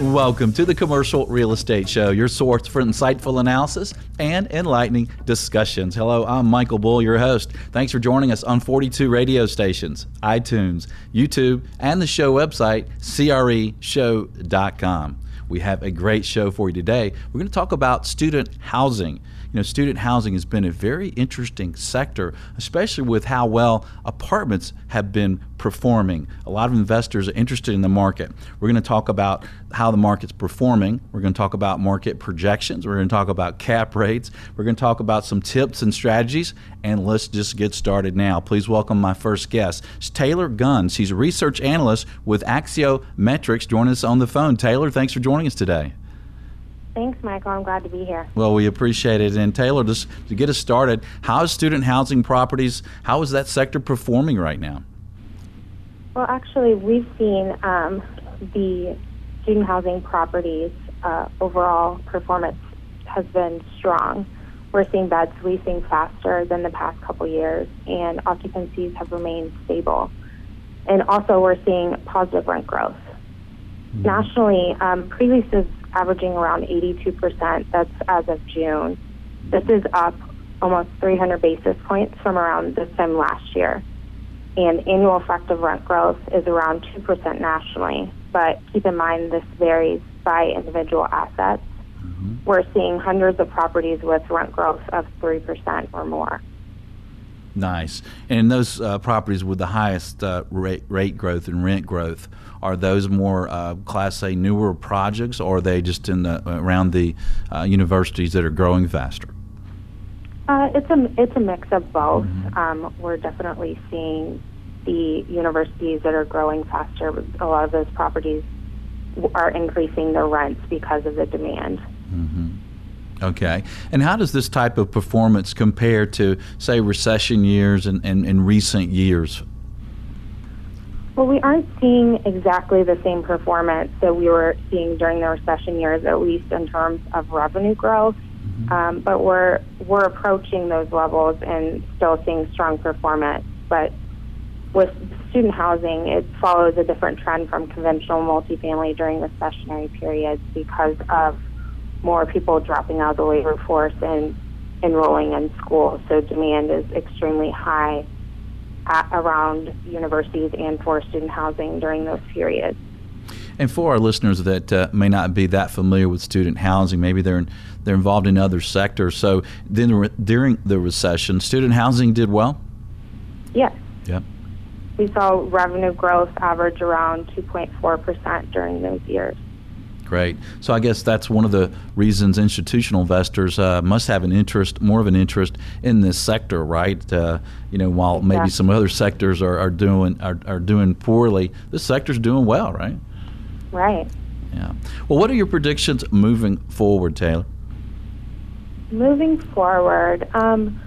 Welcome to the Commercial Real Estate Show, your source for insightful analysis and enlightening discussions. Hello, I'm Michael Bull, your host. Thanks for joining us on 42 radio stations, iTunes, YouTube, and the show website, creshow.com. We have a great show for you today. We're going to talk about student housing you know, student housing has been a very interesting sector, especially with how well apartments have been performing. A lot of investors are interested in the market. We're going to talk about how the market's performing. We're going to talk about market projections. We're going to talk about cap rates. We're going to talk about some tips and strategies. And let's just get started now. Please welcome my first guest, it's Taylor Guns. He's a research analyst with Axiometrics. Joining us on the phone. Taylor, thanks for joining us today. Thanks, Michael. I'm glad to be here. Well, we appreciate it. And Taylor, just to get us started, how is student housing properties? How is that sector performing right now? Well, actually, we've seen um, the student housing properties uh, overall performance has been strong. We're seeing beds leasing faster than the past couple years, and occupancies have remained stable. And also, we're seeing positive rent growth. Mm-hmm. Nationally, um, pre-leases averaging around 82%. That's as of June. This is up almost 300 basis points from around this time last year. And annual effective rent growth is around 2% nationally. But keep in mind, this varies by individual assets. Mm-hmm. We're seeing hundreds of properties with rent growth of 3% or more. Nice. And those uh, properties with the highest uh, rate, rate growth and rent growth, are those more uh, Class A newer projects, or are they just in the, around the uh, universities that are growing faster? Uh, it's a it's a mix of both. Mm-hmm. Um, we're definitely seeing the universities that are growing faster. A lot of those properties are increasing their rents because of the demand. Mm-hmm. Okay. And how does this type of performance compare to, say, recession years and, and, and recent years? Well, we aren't seeing exactly the same performance that we were seeing during the recession years, at least in terms of revenue growth. Mm-hmm. Um, but we're we're approaching those levels and still seeing strong performance. But with student housing, it follows a different trend from conventional multifamily during recessionary periods because of more people dropping out of the labor force and enrolling in school. So demand is extremely high at, around universities and for student housing during those periods. And for our listeners that uh, may not be that familiar with student housing, maybe they're in, they're involved in other sectors. So then re- during the recession, student housing did well. Yes. Yep. We saw revenue growth average around 2.4 percent during those years. Great. So I guess that's one of the reasons institutional investors uh, must have an interest, more of an interest in this sector, right? Uh, you know, while maybe some other sectors are, are doing are, are doing poorly, this sector's doing well, right? Right. Yeah. Well, what are your predictions moving forward, Taylor? Moving forward, um,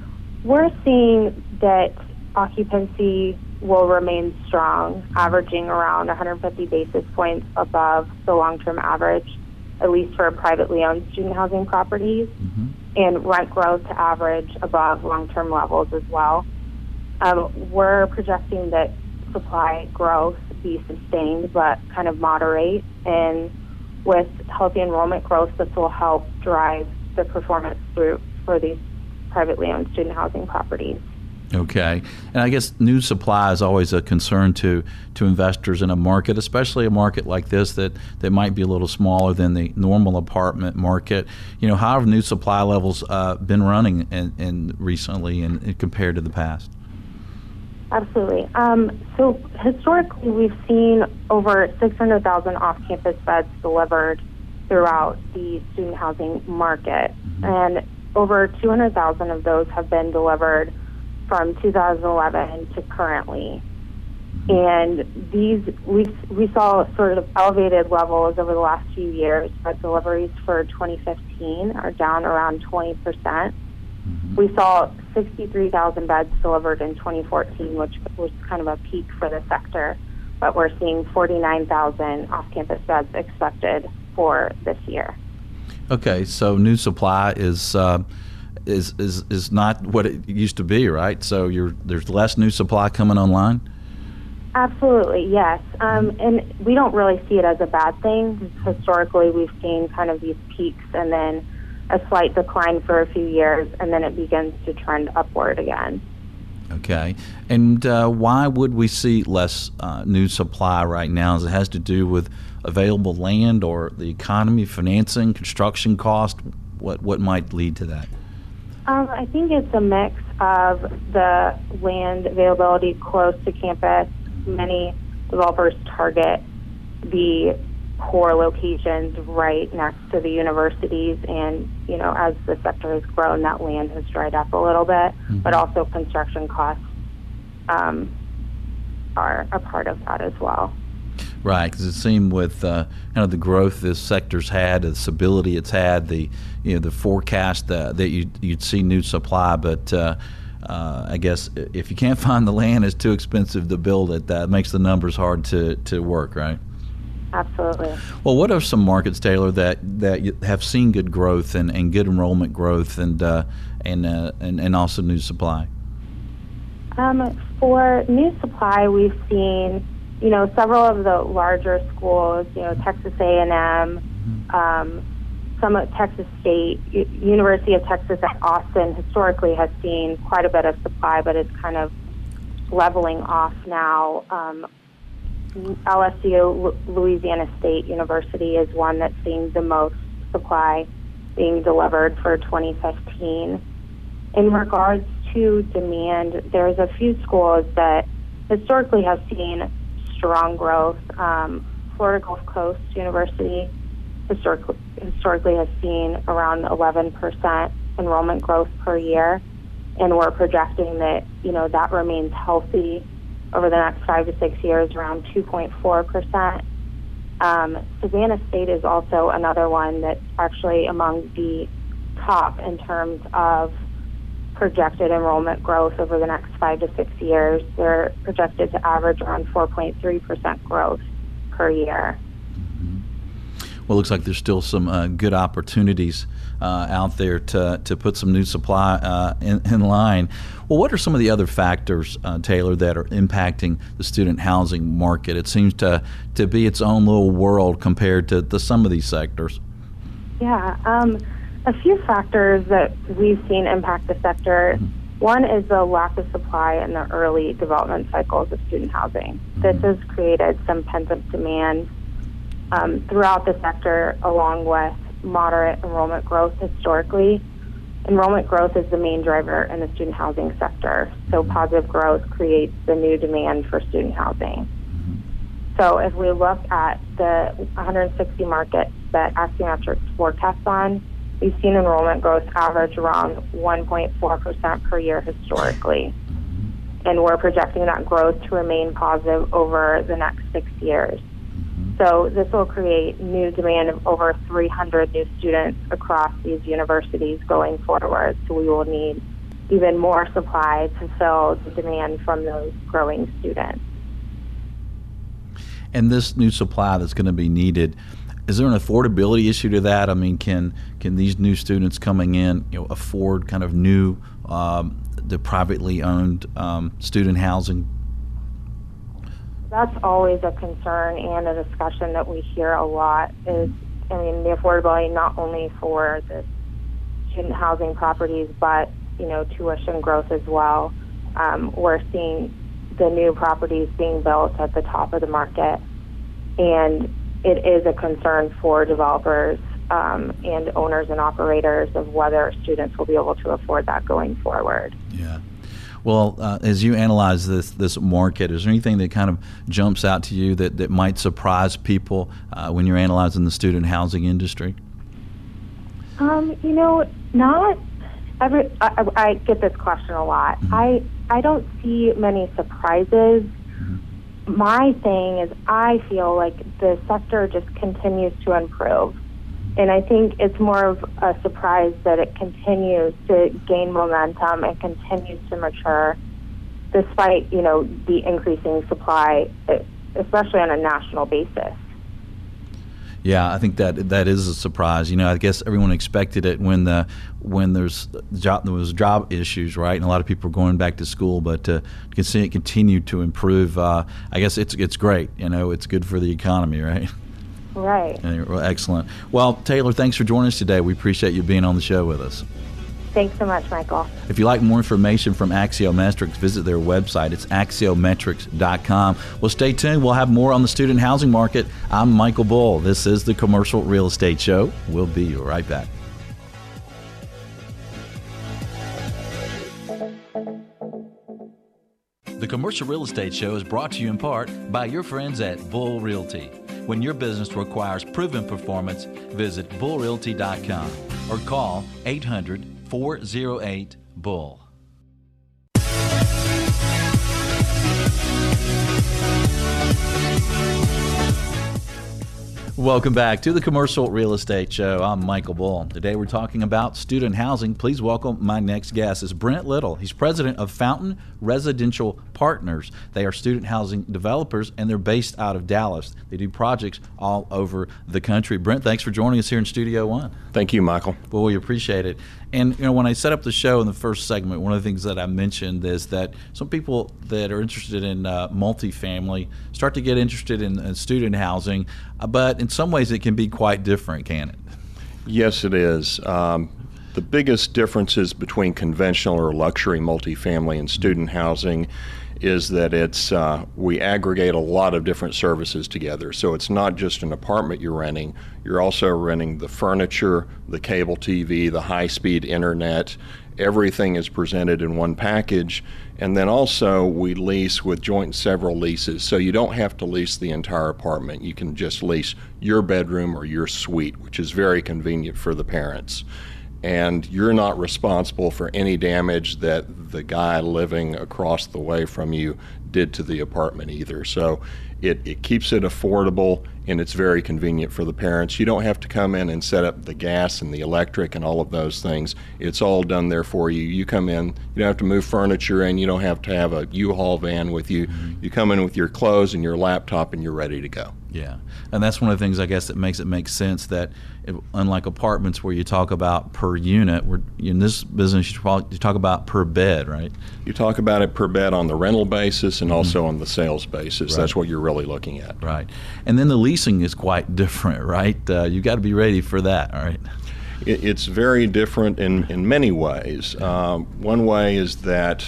we're seeing that occupancy will remain strong, averaging around 150 basis points above the long term average, at least for privately owned student housing properties, mm-hmm. and rent growth to average above long term levels as well. Um, we're projecting that supply growth be sustained but kind of moderate, and with healthy enrollment growth, this will help drive the performance through for these privately owned student housing properties. Okay, and I guess new supply is always a concern to to investors in a market, especially a market like this that, that might be a little smaller than the normal apartment market. You know, how have new supply levels uh, been running in, in recently and compared to the past? Absolutely. Um, so historically, we've seen over 600,000 off-campus beds delivered throughout the student housing market, mm-hmm. and over 200,000 of those have been delivered from 2011 to currently. And these we we saw sort of elevated levels over the last few years, but deliveries for 2015 are down around 20 percent. Mm-hmm. We saw 63,000 beds delivered in 2014, which was kind of a peak for the sector, but we're seeing 49,000 off-campus beds expected for this year. Okay, so new supply is. Uh, is, is, is not what it used to be, right? So there's less new supply coming online? Absolutely, yes. Um, and we don't really see it as a bad thing. Historically, we've seen kind of these peaks and then a slight decline for a few years, and then it begins to trend upward again. Okay. And uh, why would we see less uh, new supply right now? Is it has to do with available land or the economy, financing, construction cost? What what might lead to that? Um, I think it's a mix of the land availability close to campus. Many developers target the core locations right next to the universities, and you know, as the sector has grown, that land has dried up a little bit. Mm-hmm. But also, construction costs um, are a part of that as well. Right, because it seemed with uh, kind of the growth this sector's had, the stability it's had, the you know the forecast that, that you, you'd see new supply, but uh, uh, I guess if you can't find the land, it's too expensive to build it. That makes the numbers hard to, to work, right? Absolutely. Well, what are some markets, Taylor, that that have seen good growth and, and good enrollment growth and uh, and, uh, and and also new supply? Um, for new supply, we've seen you know, several of the larger schools, you know, Texas A&M, mm-hmm. um, some at Texas State, U- University of Texas at Austin historically has seen quite a bit of supply, but it's kind of leveling off now. Um, LSU, Louisiana State University, is one that's seeing the most supply being delivered for 2015. In regards to demand, there's a few schools that historically have seen strong growth. Um, Florida Gulf Coast University historically, historically has seen around 11% enrollment growth per year, and we're projecting that you know that remains healthy over the next five to six years, around 2.4%. Um, Savannah State is also another one that's actually among the top in terms of projected enrollment growth over the next five to six years. They're projected to average around 4.3% growth per year. Mm-hmm. Well, it looks like there's still some uh, good opportunities uh, out there to, to put some new supply uh, in, in, line. Well, what are some of the other factors, uh, Taylor, that are impacting the student housing market? It seems to, to be its own little world compared to, to some of these sectors. Yeah. Um, a few factors that we've seen impact the sector. One is the lack of supply in the early development cycles of student housing. This has created some pent up demand um, throughout the sector, along with moderate enrollment growth historically. Enrollment growth is the main driver in the student housing sector. So, positive growth creates the new demand for student housing. So, if we look at the 160 markets that Axiometrics forecasts on, we've seen enrollment growth average around 1.4% per year historically. And we're projecting that growth to remain positive over the next six years. So this will create new demand of over 300 new students across these universities going forward. So we will need even more supply to fill the demand from those growing students. And this new supply that's going to be needed, is there an affordability issue to that? I mean, can can these new students coming in, you know, afford kind of new, um, the privately owned um, student housing? That's always a concern and a discussion that we hear a lot. Is I mean, the affordability not only for the student housing properties, but you know, tuition growth as well. Um, we're seeing the new properties being built at the top of the market, and it is a concern for developers um, and owners and operators of whether students will be able to afford that going forward. Yeah. Well, uh, as you analyze this this market, is there anything that kind of jumps out to you that, that might surprise people uh, when you're analyzing the student housing industry? Um, you know, not every. I, I, get this question a lot. Mm-hmm. I I don't see many surprises my thing is I feel like the sector just continues to improve. And I think it's more of a surprise that it continues to gain momentum and continues to mature despite, you know, the increasing supply, especially on a national basis. Yeah, I think that that is a surprise. You know, I guess everyone expected it when the when there's job there was job issues, right? And a lot of people are going back to school, but to see it continue to improve, uh, I guess it's it's great. You know, it's good for the economy, right? Right. Well, excellent. Well, Taylor, thanks for joining us today. We appreciate you being on the show with us. Thanks so much, Michael. If you'd like more information from Axiometrics, visit their website. It's axiometrics.com. Well, stay tuned. We'll have more on the student housing market. I'm Michael Bull. This is the Commercial Real Estate Show. We'll be right back. The Commercial Real Estate Show is brought to you in part by your friends at Bull Realty. When your business requires proven performance, visit bullrealty.com or call 800 408 Bull. Welcome back to the Commercial Real Estate Show. I'm Michael Bull. Today we're talking about student housing. Please welcome my next guest is Brent Little. He's president of Fountain Residential Partners. They are student housing developers and they're based out of Dallas. They do projects all over the country. Brent, thanks for joining us here in Studio One. Thank you, Michael. Well, we appreciate it. And you know, when I set up the show in the first segment, one of the things that I mentioned is that some people that are interested in uh, multifamily start to get interested in, in student housing, but in some ways it can be quite different, can it? Yes, it is. Um, the biggest differences between conventional or luxury multifamily and student housing is that it's uh, we aggregate a lot of different services together. So it's not just an apartment you're renting. You're also renting the furniture, the cable TV, the high-speed internet. Everything is presented in one package. And then also we lease with joint and several leases. So you don't have to lease the entire apartment. You can just lease your bedroom or your suite, which is very convenient for the parents and you're not responsible for any damage that the guy living across the way from you did to the apartment either. So it, it keeps it affordable and it's very convenient for the parents. You don't have to come in and set up the gas and the electric and all of those things. It's all done there for you. You come in, you don't have to move furniture in, you don't have to have a U-Haul van with you. Mm-hmm. You come in with your clothes and your laptop and you're ready to go. Yeah, and that's one of the things I guess that makes it make sense that it, unlike apartments where you talk about per unit, we're, in this business you talk, you talk about per bed, right? You talk about it per bed on the rental basis and also mm-hmm. on the sales basis. Right. That's what you're really looking at. Right, and then the leasing is quite different, right? Uh, you got to be ready for that, all right? It, it's very different in in many ways. Uh, one way is that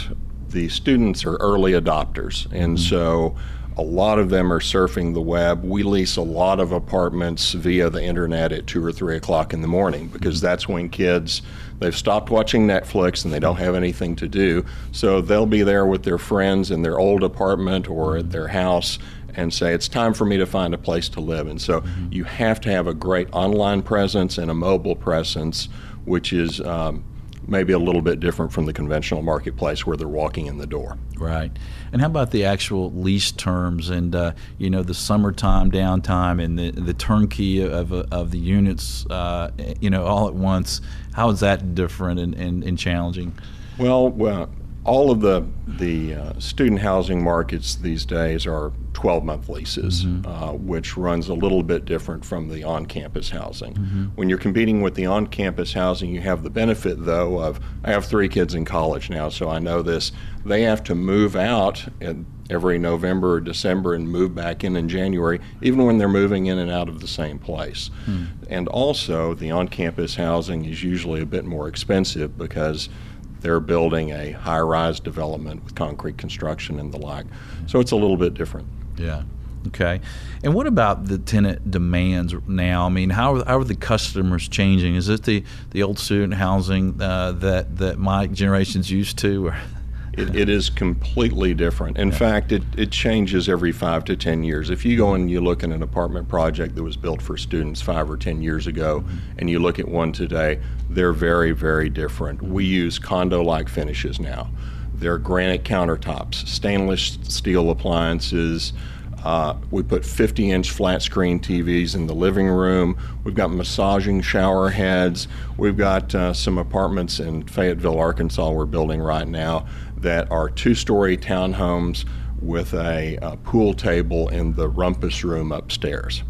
the students are early adopters, and mm-hmm. so a lot of them are surfing the web. We lease a lot of apartments via the internet at two or three o'clock in the morning because that's when kids they've stopped watching Netflix and they don't have anything to do. So they'll be there with their friends in their old apartment or at their house and say it's time for me to find a place to live. And so mm-hmm. you have to have a great online presence and a mobile presence, which is um, maybe a little bit different from the conventional marketplace where they're walking in the door. Right. And how about the actual lease terms and uh, you know the summertime downtime and the the turnkey of, of the units uh, you know all at once? How is that different and, and, and challenging? Well, well, all of the the uh, student housing markets these days are 12 month leases, mm-hmm. uh, which runs a little bit different from the on campus housing. Mm-hmm. When you're competing with the on campus housing, you have the benefit, though, of I have three kids in college now, so I know this. They have to move out every November or December and move back in in January, even when they're moving in and out of the same place. Mm. And also, the on campus housing is usually a bit more expensive because they're building a high rise development with concrete construction and the like. So it's a little bit different. Yeah. Okay. And what about the tenant demands now? I mean, how are, how are the customers changing? Is it the, the old student housing uh, that, that my generation's used to? Or? It, it is completely different. In yeah. fact, it, it changes every five to 10 years. If you go and you look at an apartment project that was built for students five or 10 years ago, mm-hmm. and you look at one today, they're very, very different. We use condo like finishes now. They're granite countertops, stainless steel appliances. Uh, we put 50 inch flat screen TVs in the living room. We've got massaging shower heads. We've got uh, some apartments in Fayetteville, Arkansas, we're building right now that are two story townhomes with a, a, pool table in the rumpus room upstairs.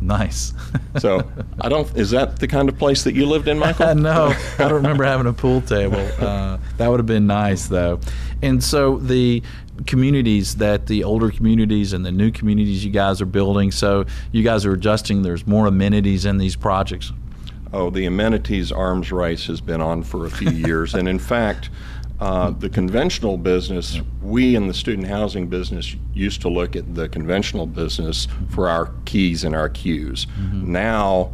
Nice. So I don't. Is that the kind of place that you lived in, Michael? no, I don't remember having a pool table. Uh, that would have been nice, though. And so the communities that the older communities and the new communities you guys are building. So you guys are adjusting. There's more amenities in these projects. Oh, the amenities arms race has been on for a few years, and in fact. Uh, the conventional business, we in the student housing business used to look at the conventional business for our keys and our cues. Mm-hmm. Now,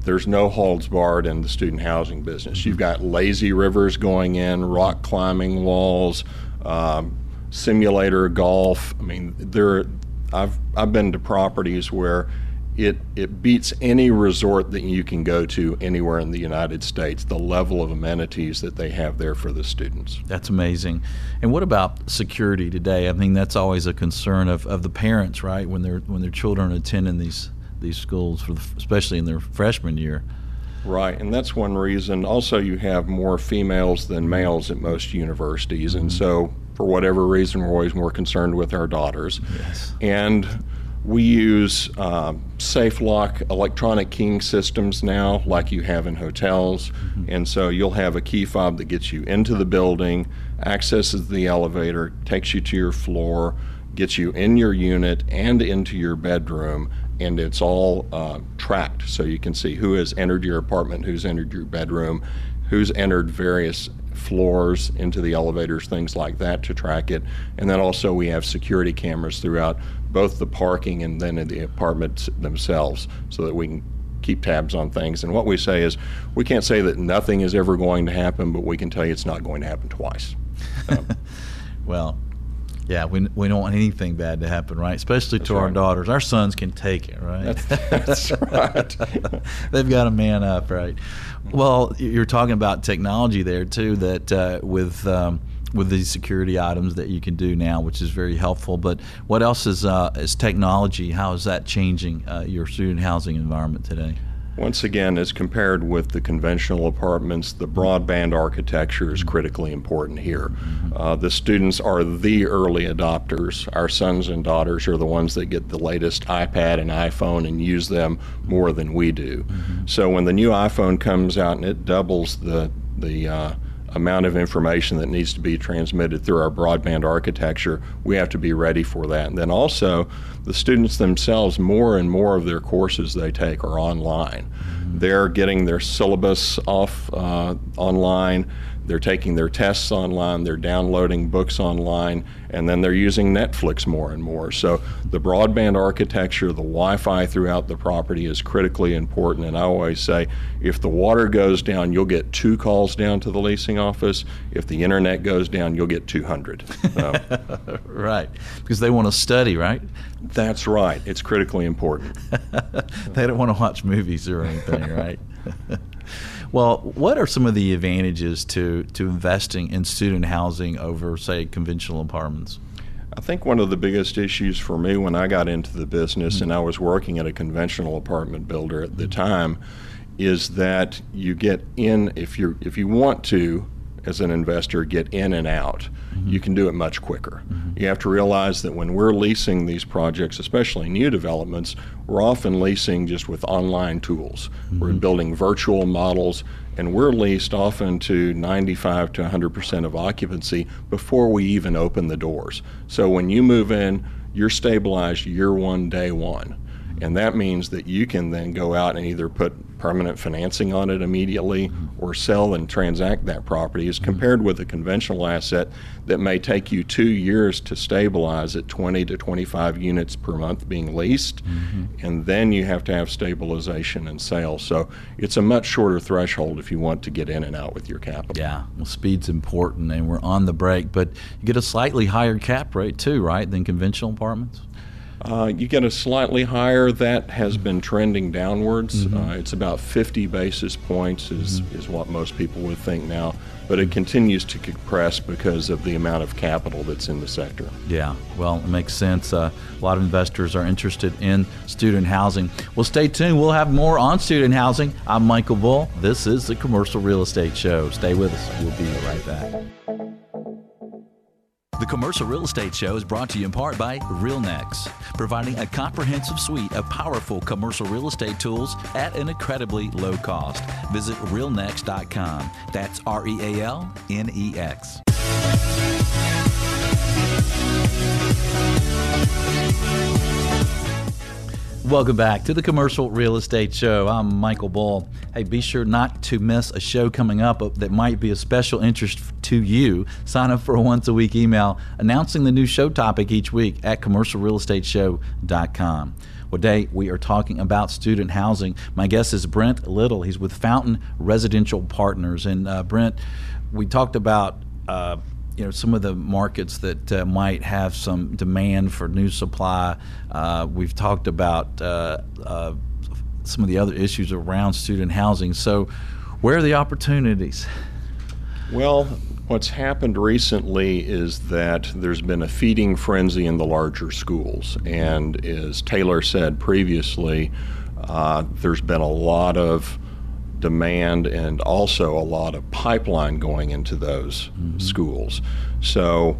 there's no holds barred in the student housing business. You've got lazy rivers going in, rock climbing walls, um, simulator golf. I mean, there. I've I've been to properties where it it beats any resort that you can go to anywhere in the United States. The level of amenities that they have there for the students. That's amazing. And what about security today? I mean, that's always a concern of, of the parents, right? When their when their children attending these these schools, for the, especially in their freshman year. Right, and that's one reason. Also, you have more females than males at most universities, and mm-hmm. so for whatever reason, we're always more concerned with our daughters. Yes. And we use uh, safe lock electronic keying systems now, like you have in hotels. Mm-hmm. And so you'll have a key fob that gets you into the building, accesses the elevator, takes you to your floor, gets you in your unit and into your bedroom, and it's all uh, tracked. So you can see who has entered your apartment, who's entered your bedroom, who's entered various floors into the elevators, things like that to track it. And then also we have security cameras throughout both the parking and then in the apartments themselves so that we can keep tabs on things. And what we say is we can't say that nothing is ever going to happen, but we can tell you it's not going to happen twice. So. well, yeah, we, we don't want anything bad to happen, right? Especially that's to right. our daughters. Our sons can take it, right? That's, that's right. They've got a man up, right? Well, you're talking about technology there too. That uh, with um, with these security items that you can do now, which is very helpful. But what else is uh, is technology? How is that changing uh, your student housing environment today? Once again, as compared with the conventional apartments, the broadband architecture is critically important here. Mm-hmm. Uh, the students are the early adopters. Our sons and daughters are the ones that get the latest iPad and iPhone and use them more than we do. Mm-hmm. So when the new iPhone comes out and it doubles the the uh, amount of information that needs to be transmitted through our broadband architecture, we have to be ready for that. And then also, the students themselves, more and more of their courses they take are online. They're getting their syllabus off uh, online. They're taking their tests online, they're downloading books online, and then they're using Netflix more and more. So the broadband architecture, the Wi Fi throughout the property is critically important. And I always say if the water goes down, you'll get two calls down to the leasing office. If the internet goes down, you'll get 200. So. right, because they want to study, right? That's right. It's critically important. they don't want to watch movies or anything, right? Well, what are some of the advantages to, to investing in student housing over, say, conventional apartments? I think one of the biggest issues for me when I got into the business mm-hmm. and I was working at a conventional apartment builder at the time is that you get in if you if you want to as an investor get in and out, mm-hmm. you can do it much quicker. Mm-hmm. You have to realize that when we're leasing these projects, especially new developments, we're often leasing just with online tools. Mm-hmm. We're building virtual models, and we're leased often to 95 to 100% of occupancy before we even open the doors. So when you move in, you're stabilized year one, day one. And that means that you can then go out and either put permanent financing on it immediately or sell and transact that property as compared with a conventional asset that may take you two years to stabilize at 20 to 25 units per month being leased. Mm-hmm. and then you have to have stabilization and sale. So it's a much shorter threshold if you want to get in and out with your capital. Yeah. Well speed's important and we're on the break but you get a slightly higher cap rate too right than conventional apartments uh, you get a slightly higher. That has been trending downwards. Mm-hmm. Uh, it's about 50 basis points is, mm-hmm. is what most people would think now, but it continues to compress because of the amount of capital that's in the sector. Yeah, well, it makes sense. Uh, a lot of investors are interested in student housing. Well, stay tuned. We'll have more on student housing. I'm Michael Bull. This is the Commercial Real Estate Show. Stay with us. We'll be right back. The Commercial Real Estate Show is brought to you in part by RealNex, providing a comprehensive suite of powerful commercial real estate tools at an incredibly low cost. Visit realnex.com. That's R E A L N E X. Welcome back to the Commercial Real Estate Show. I'm Michael Bull. Hey, be sure not to miss a show coming up that might be of special interest to you. Sign up for a once a week email announcing the new show topic each week at commercialrealestateshow.com. Today we are talking about student housing. My guest is Brent Little. He's with Fountain Residential Partners. And uh, Brent, we talked about. Uh, you know some of the markets that uh, might have some demand for new supply. Uh, we've talked about uh, uh, some of the other issues around student housing. So, where are the opportunities? Well, what's happened recently is that there's been a feeding frenzy in the larger schools, and as Taylor said previously, uh, there's been a lot of demand and also a lot of pipeline going into those mm-hmm. schools. So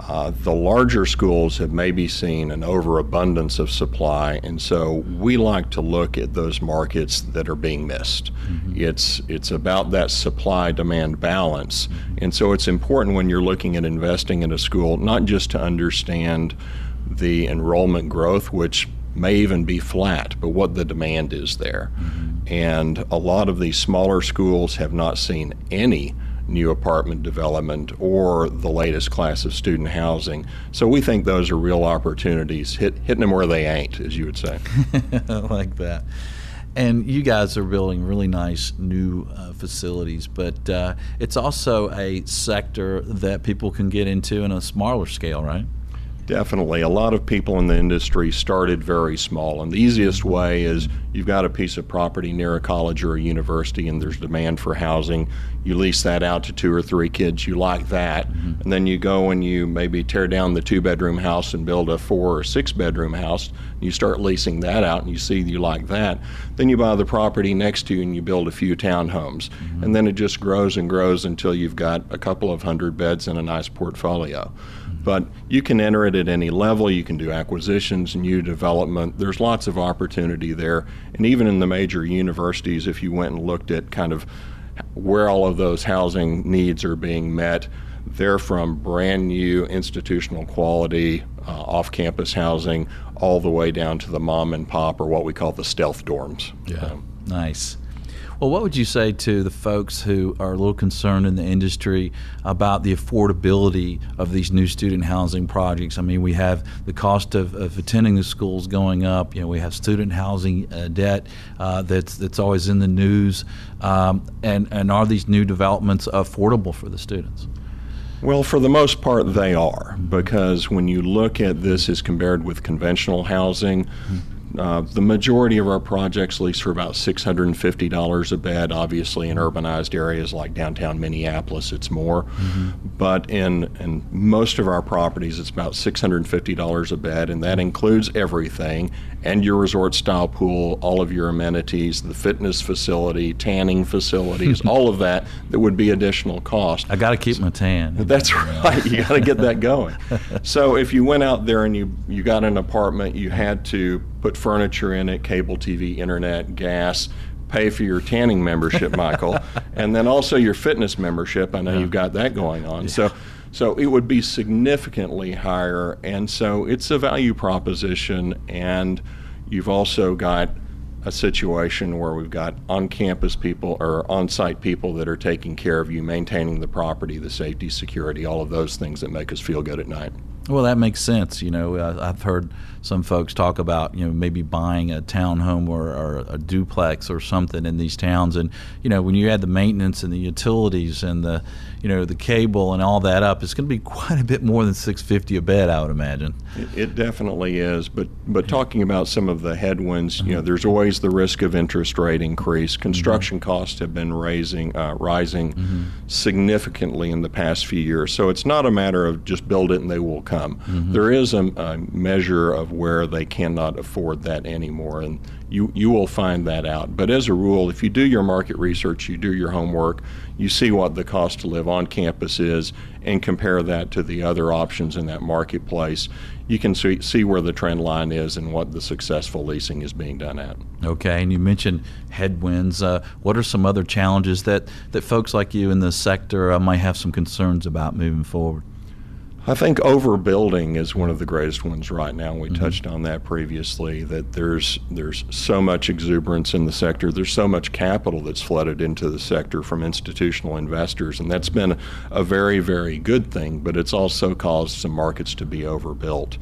uh, the larger schools have maybe seen an overabundance of supply, and so we like to look at those markets that are being missed. Mm-hmm. It's it's about that supply demand balance, mm-hmm. and so it's important when you're looking at investing in a school not just to understand the enrollment growth, which may even be flat, but what the demand is there. Mm-hmm. And a lot of these smaller schools have not seen any new apartment development or the latest class of student housing. So we think those are real opportunities, hit, hitting them where they ain't, as you would say. I like that. And you guys are building really nice new uh, facilities, but uh, it's also a sector that people can get into in a smaller scale, right? Definitely. A lot of people in the industry started very small. And the easiest way is you've got a piece of property near a college or a university and there's demand for housing. You lease that out to two or three kids. You like that. Mm-hmm. And then you go and you maybe tear down the two bedroom house and build a four or six bedroom house. You start leasing that out and you see you like that. Then you buy the property next to you and you build a few townhomes. Mm-hmm. And then it just grows and grows until you've got a couple of hundred beds and a nice portfolio. But you can enter it at any level. You can do acquisitions, new development. There's lots of opportunity there. And even in the major universities, if you went and looked at kind of where all of those housing needs are being met, they're from brand new institutional quality uh, off campus housing all the way down to the mom and pop or what we call the stealth dorms. Yeah. Um, nice. Well, what would you say to the folks who are a little concerned in the industry about the affordability of these new student housing projects? I mean, we have the cost of, of attending the schools going up. You know, we have student housing uh, debt uh, that's that's always in the news. Um, and and are these new developments affordable for the students? Well, for the most part, they are, because when you look at this as compared with conventional housing, mm-hmm uh, the majority of our projects lease for about $650 a bed. Obviously, in urbanized areas like downtown Minneapolis, it's more. Mm-hmm. But in, in most of our properties, it's about $650 a bed, and that includes everything and your resort style pool, all of your amenities, the fitness facility, tanning facilities, all of that that would be additional cost. I got to keep my tan. That's right. You got to get that going. so if you went out there and you you got an apartment, you had to put furniture in it, cable TV, internet, gas, pay for your tanning membership, Michael, and then also your fitness membership. I know yeah. you've got that going on. Yeah. So so it would be significantly higher, and so it's a value proposition. And you've also got a situation where we've got on-campus people or on-site people that are taking care of you, maintaining the property, the safety, security, all of those things that make us feel good at night. Well, that makes sense. You know, I've heard some folks talk about you know maybe buying a townhome or, or, a duplex or something in these towns, and you know when you add the maintenance and the utilities and the you know the cable and all that up, it's going to be quite a bit more than six fifty a bed, I would imagine. It, it, definitely is. But but talking about some of the headwinds, you know, there's always the risk of interest rate increase. Mm-hmm. Construction mm-hmm. costs have been raising uh, rising mm-hmm. significantly in the past few years, so it's not a matter of just build it and they will come income. There is a, a measure of where they cannot afford that anymore, and you you will find that out. But as a rule, if you do your market research, you do your homework, you see what the cost to live on campus is, and compare that to the other options in that marketplace. You can see, see where the trend line is and what the successful leasing is being done at. Okay, and you mentioned headwinds. Uh, what are some other challenges that, that folks like you in the sector uh, might have some concerns about moving forward? I think overbuilding is one of the greatest ones right now. We mm-hmm. touched on that previously. That there's there's so much exuberance in the sector. There's so much capital that's flooded into the sector from institutional investors, and that's been a very very good thing. But it's also caused some markets to be overbuilt.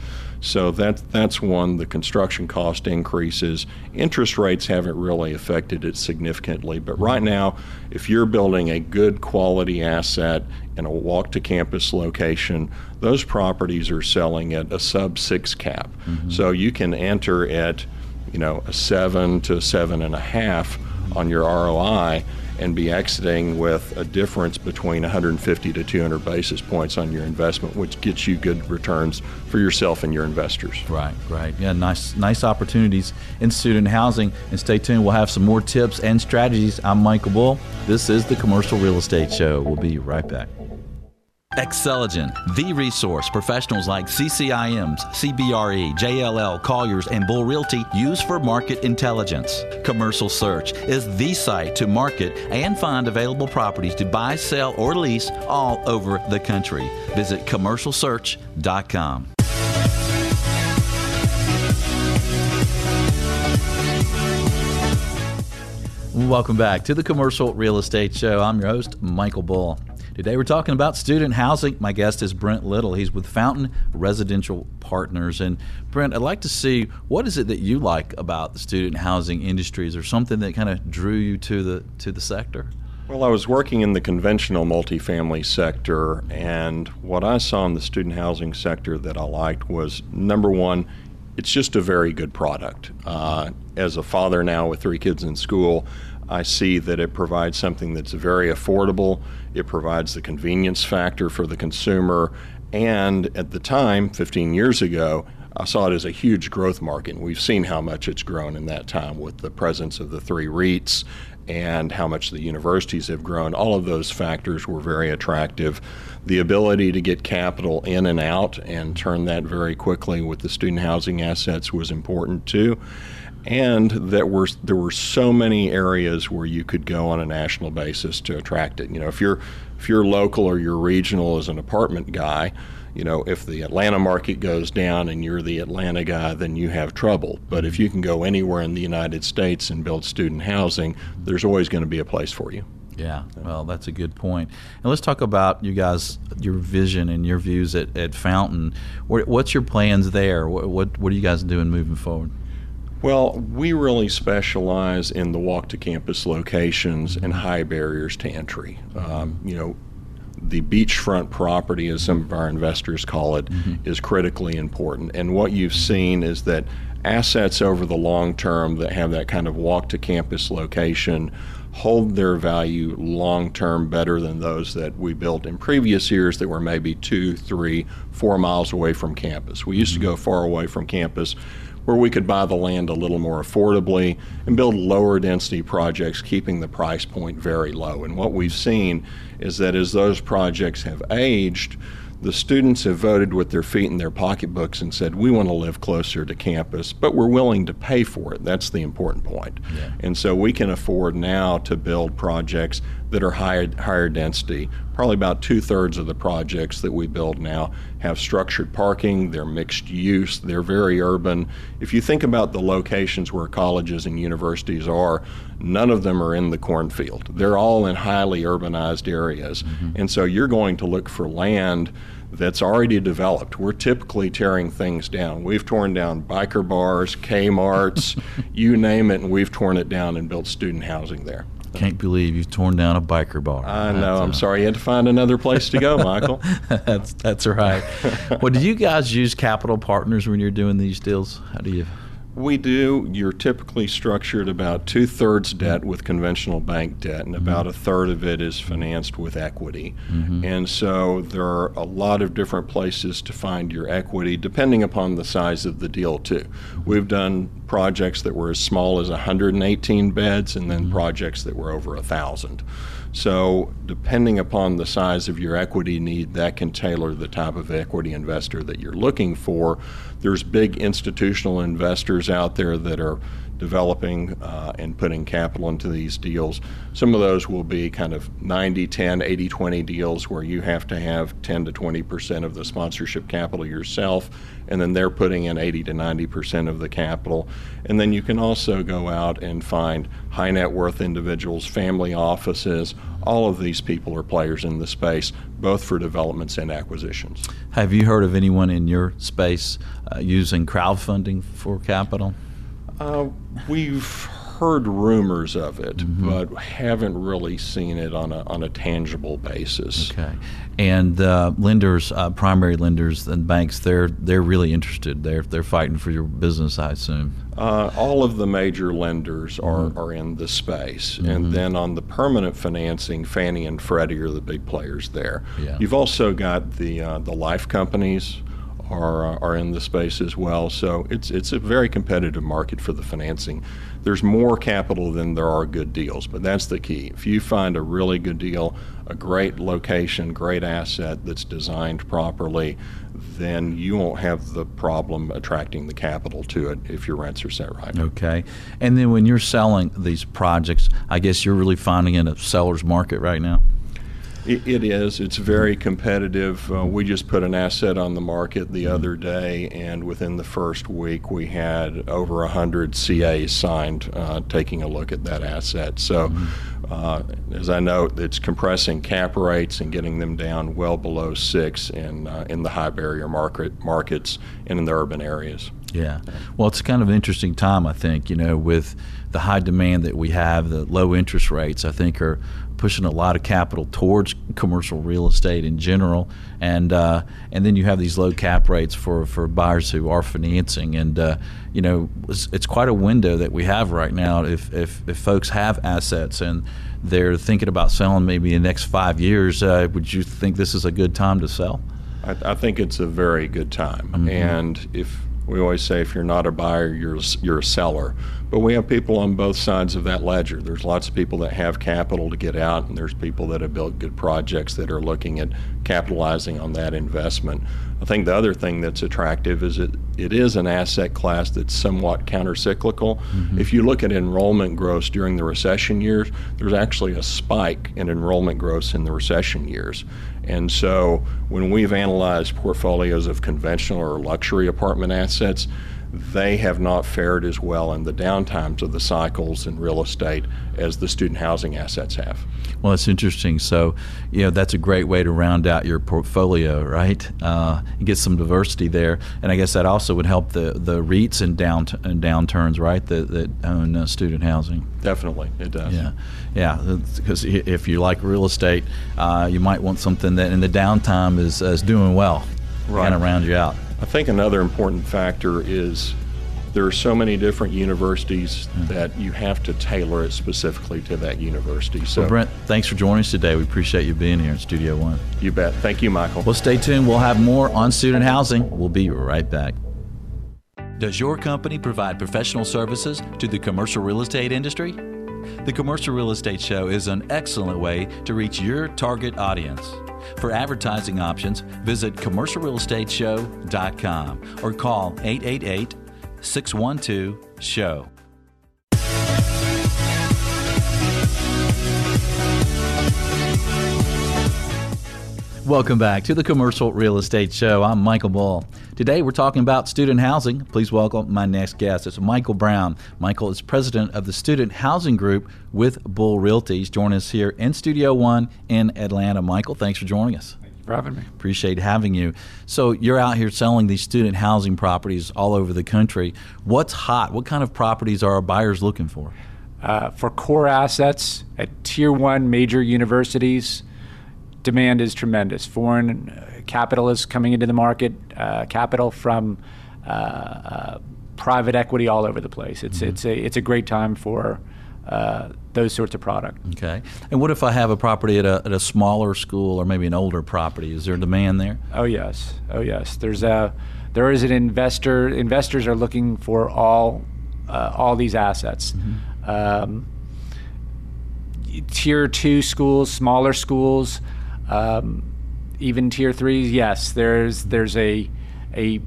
So that that's one. The construction cost increases. Interest rates haven't really affected it significantly. But right now, if you're building a good quality asset in a walk to campus location, those properties are selling at a sub six cap. Mm-hmm. So you can enter at, you know, a seven to seven and a half on your ROI and be exiting with a difference between 150 to 200 basis points on your investment, which gets you good returns for yourself and your investors. Right, right. Yeah, nice, nice opportunities in student housing. And stay tuned. We'll have some more tips and strategies. I'm Michael Bull. This is the Commercial Real Estate Show. We'll be right back. Xceligent, the resource professionals like CCIMs, CBRE, JLL, Colliers, and Bull Realty use for market intelligence. Commercial Search is the site to market and find available properties to buy, sell, or lease all over the country. Visit commercialsearch.com. Welcome back to the Commercial Real Estate Show. I'm your host, Michael Bull. Today we're talking about student housing. My guest is Brent Little. He's with Fountain Residential Partners. And Brent, I'd like to see what is it that you like about the student housing industry? Is there something that kind of drew you to the to the sector? Well, I was working in the conventional multifamily sector, and what I saw in the student housing sector that I liked was number one, it's just a very good product. Uh, as a father now with three kids in school, I see that it provides something that's very affordable. It provides the convenience factor for the consumer. And at the time, 15 years ago, I saw it as a huge growth market. And we've seen how much it's grown in that time with the presence of the three REITs and how much the universities have grown. All of those factors were very attractive. The ability to get capital in and out and turn that very quickly with the student housing assets was important too and that were there were so many areas where you could go on a national basis to attract it. You know, if you're if you're local or you're regional as an apartment guy, you know, if the Atlanta market goes down and you're the Atlanta guy, then you have trouble. But if you can go anywhere in the United States and build student housing, there's always going to be a place for you. Yeah, well, that's a good point. And let's talk about you guys, your vision and your views at, at Fountain. What's your plans there? What, what, what are you guys doing moving forward? Well, we really specialize in the walk to campus locations and high barriers to entry. Um, you know, the beachfront property, as some of our investors call it, mm-hmm. is critically important. And what you've seen is that assets over the long term that have that kind of walk to campus location hold their value long term better than those that we built in previous years that were maybe two, three, four miles away from campus. We used to go mm-hmm. far away from campus where we could buy the land a little more affordably and build lower density projects, keeping the price point very low. And what we've seen is that as those projects have aged, the students have voted with their feet in their pocketbooks and said, We want to live closer to campus, but we're willing to pay for it. That's the important point. Yeah. And so we can afford now to build projects that are higher, higher density. Probably about two thirds of the projects that we build now have structured parking, they're mixed use, they're very urban. If you think about the locations where colleges and universities are, none of them are in the cornfield. They're all in highly urbanized areas. Mm-hmm. And so you're going to look for land that's already developed. We're typically tearing things down. We've torn down biker bars, Kmart's, you name it, and we've torn it down and built student housing there. Can't believe you've torn down a biker bar. I know. That's, I'm uh, sorry. You had to find another place to go, Michael. that's that's right. well, do you guys use capital partners when you're doing these deals? How do you? We do. You're typically structured about two thirds debt with conventional bank debt, and Mm-hmm. about a third of it is financed with equity. Mm-hmm. And so there are a lot of different places to find your equity, depending upon the size of the deal, too. Mm-hmm. We've done projects that were as small as 118 beds, and then mm-hmm. projects that were over a thousand. So, depending upon the size of your equity need, that can tailor the type of equity investor that you're looking for. There's big institutional investors out there that are developing uh, and putting capital into these deals. Some of those will be kind of 90 10, 80 20 deals where you have to have 10 to 20 percent of the sponsorship capital yourself, and then they're putting in 80 to 90 percent of the capital. And then you can also go out and find high net worth individuals, family offices. All of these people are players in the space, both for developments and acquisitions. Have you heard of anyone in your space uh, using crowdfunding for capital? Uh, we've heard rumors of it, but haven't really seen it on a, on a tangible basis. Okay, and uh, lenders, uh, primary lenders and banks, they're they're really interested. They're they're fighting for your business, I assume. Uh, all of the major lenders are, are in the space. And then on the permanent financing, Fannie and Freddie are the big players there. Yeah. You've also got the, uh, the life companies are, uh, are in the space as well. So it's, it's a very competitive market for the financing. There's more capital than there are good deals, but that's the key. If you find a really good deal, a great location, great asset that's designed properly, then you won't have the problem attracting the capital to it if your rents are set right. Okay, and then when you're selling these projects, I guess you're really finding in a seller's market right now. It, it is. It's very competitive. Uh, we just put an asset on the market the other day, and within the first week, we had over 100 CAs signed uh, taking a look at that asset. So, uh, as I note, it's compressing cap rates and getting them down well below six in, uh, in the high barrier market markets and in the urban areas. Yeah. Well, it's kind of an interesting time, I think, you know, with the high demand that we have, the low interest rates, I think are pushing a lot of capital towards commercial real estate in general. And uh, and then you have these low cap rates for, for buyers who are financing. And, uh, you know, it's, it's quite a window that we have right now if, if, if folks have assets and they're thinking about selling maybe in the next five years, uh, would you think this is a good time to sell? I, I think it's a very good time. And if we always say, if you're not a buyer, you're a- you're a seller. But we have people on both sides of that ledger. There's lots of people that have capital to get out, and there's people that have built good projects that are looking at capitalizing on that investment. I think the other thing that's attractive is it, it is an asset class that's somewhat countercyclical. Mm-hmm. If you look at enrollment growth during the recession years, there's actually a spike in enrollment growth in the recession years. And so when we've analyzed portfolios of conventional or luxury apartment assets, they have not fared as well in the downtimes of the cycles in real estate as the student housing assets have. Well, it's interesting. So, you know, that's a great way to round out your portfolio, right? Uh, get some diversity there, and I guess that also would help the, the REITs and down and downturns, right? That that own uh, student housing. Definitely, it does. Yeah, yeah. Because if you like real estate, uh, you might want something that in the downtime is is doing well, Right. kind of round you out. I think another important factor is there are so many different universities hmm. that you have to tailor it specifically to that university. So, Well, Brent, thanks for joining us today. We appreciate you being here in Studio One. you bet. Thank you, Michael. Well, stay tuned. We'll have more on student housing. We'll be right back. Does your company provide professional services to the commercial real estate industry? The Commercial Real Estate Show is an excellent way to reach your target audience. For advertising options, visit commercialrealestateshow.com or call 888 612 SHOW. Welcome back to the Commercial Real Estate Show. I'm Michael Bull. Today we're talking about student housing. Please welcome my next guest. It's Michael Brown. Michael is president of the Student Housing Group with Bull Realty. He's joining us here in Studio One in Atlanta. Michael, thanks for joining us. for having me. Appreciate having you. So you're out here selling these student housing properties all over the country. What's hot? What kind of properties are our buyers looking for? Uh, for core assets at tier one major universities, demand is tremendous. Foreign uh, capital is coming into the market, uh, capital from uh, uh, private equity all over the place. It's it's a it's a great time for uh, those sorts of product. Okay. And what if I have a property at a, at a smaller school or maybe an older property? Is there demand there? Oh yes, oh yes. There's a there is an investor. Investors are looking for all uh, all these assets. Um, tier two schools, smaller schools, um, even tier threes. Yes, there's there's a a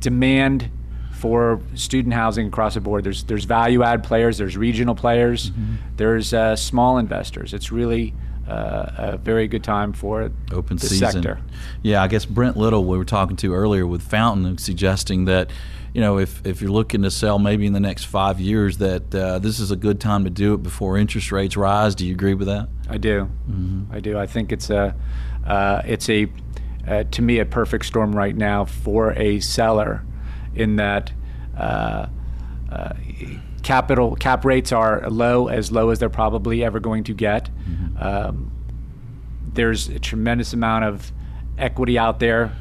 demand for student housing across the board. There's there's value add players, there's regional players, there's uh, small investors. It's really uh, a very good time for it. Open the season. sector. Yeah, I guess Brent Little, we were talking to earlier with Fountain, suggesting that, you know, if, if you're looking to sell maybe in the next five years, that uh, this is a good time to do it before interest rates rise. Do you agree with that? I do. I do. I think it's a, uh, it's a, uh, to me, a perfect storm right now for a seller, in that uh, uh, capital cap rates are low, as low as they're probably ever going to get. Um, there's a tremendous amount of equity out there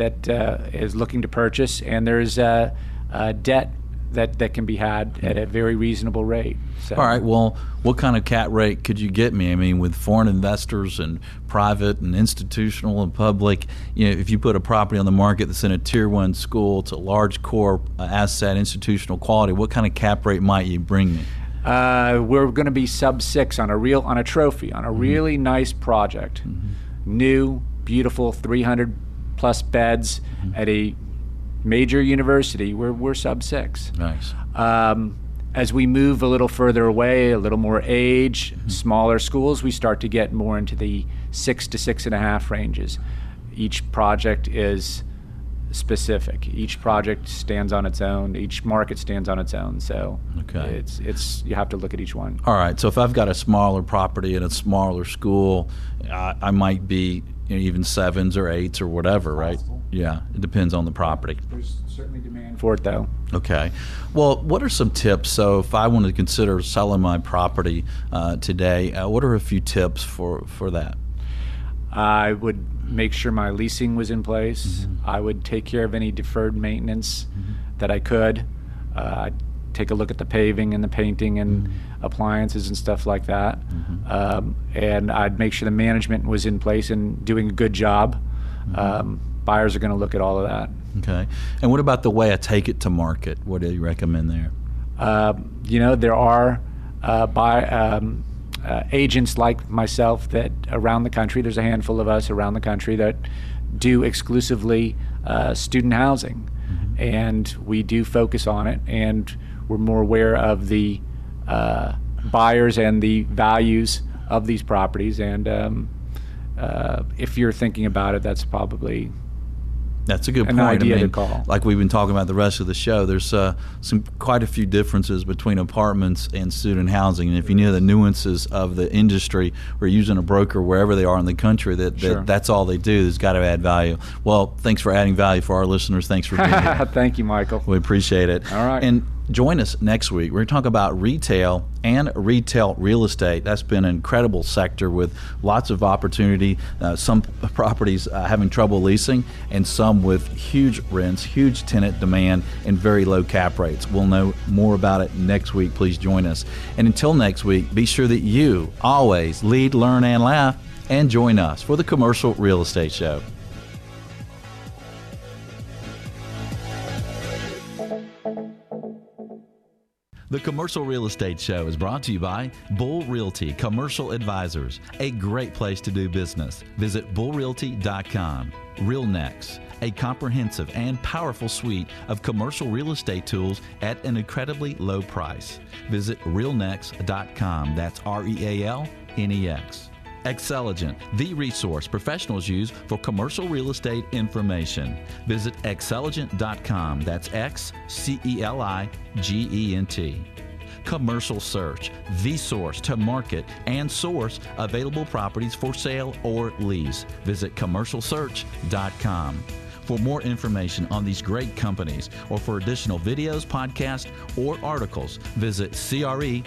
that uh, is looking to purchase, and there's uh, uh, debt that, that can be had at a very reasonable rate. So. All right. Well, what kind of cap rate could you get me? I mean, with foreign investors and private and institutional and public, you know, if you put a property on the market that's in a tier one school, it's a large core uh, asset, institutional quality. What kind of cap rate might you bring me? Uh, we're going to be sub six on a real on a trophy on a really nice project, new, beautiful, 300 plus beds at a major university. We're we're sub six. Nice. Um, as we move a little further away, a little more age, smaller schools, we start to get more into the six to six and a half ranges. Each project is specific. Each project stands on its own. Each market stands on its own. So Okay. it's it's you have to look at each one. All right. So if I've got a smaller property and a smaller school, I, I might be you know, even sevens or eights or whatever, right? Possible. Yeah. It depends on the property. There's certainly demand for it, though. Okay. Well, what are some tips? So, if I wanted to consider selling my property uh, today, uh, what are a few tips for, for that? I would make sure my leasing was in place. I would take care of any deferred maintenance that I could. Uh, I'd take a look at the paving and the painting and appliances and stuff like that. Um, and I'd make sure the management was in place and doing a good job. Um, buyers are going to look at all of that. Okay. And what about the way I take it to market? What do you recommend there? Uh, you know, there are uh, buy, um, uh, agents like myself that around the country, there's a handful of us around the country that do exclusively uh, student housing. And we do focus on it, and we're more aware of the uh, buyers and the values of these properties. And um, uh, if you're thinking about it, that's probably That's a good point. idea I to mean, call. Like we've been talking about the rest of the show, there's uh, some quite a few differences between apartments and student housing. And if you know the nuances of the industry, or using a broker wherever they are in the country, that, that Sure. that's all they do. There's got to add value. Well, thanks for adding value for our listeners. Thanks for being here. Thank you, Michael. We appreciate it. All right. And join us next week. We're going to talk about retail and retail real estate. That's been an incredible sector with lots of opportunity. Uh, some properties uh, having trouble leasing, and some with huge rents, huge tenant demand, and very low cap rates. We'll know more about it next week. Please join us. And until next week, be sure that you always lead, learn, and laugh. And join us for the Commercial Real Estate Show. The Commercial Real Estate Show is brought to you by Bull Realty Commercial Advisors, a great place to do business. Visit bullrealty.com. RealNex, a comprehensive and powerful suite of commercial real estate tools at an incredibly low price. Visit realnex.com. That's R E A L N E X. Xceligent, the resource professionals use for commercial real estate information. Visit xceligent.com. That's X C E L I G E N T. Commercial Search, the source to market and source available properties for sale or lease. Visit commercialsearch.com. For more information on these great companies or for additional videos, podcasts, or articles, visit creshow.com.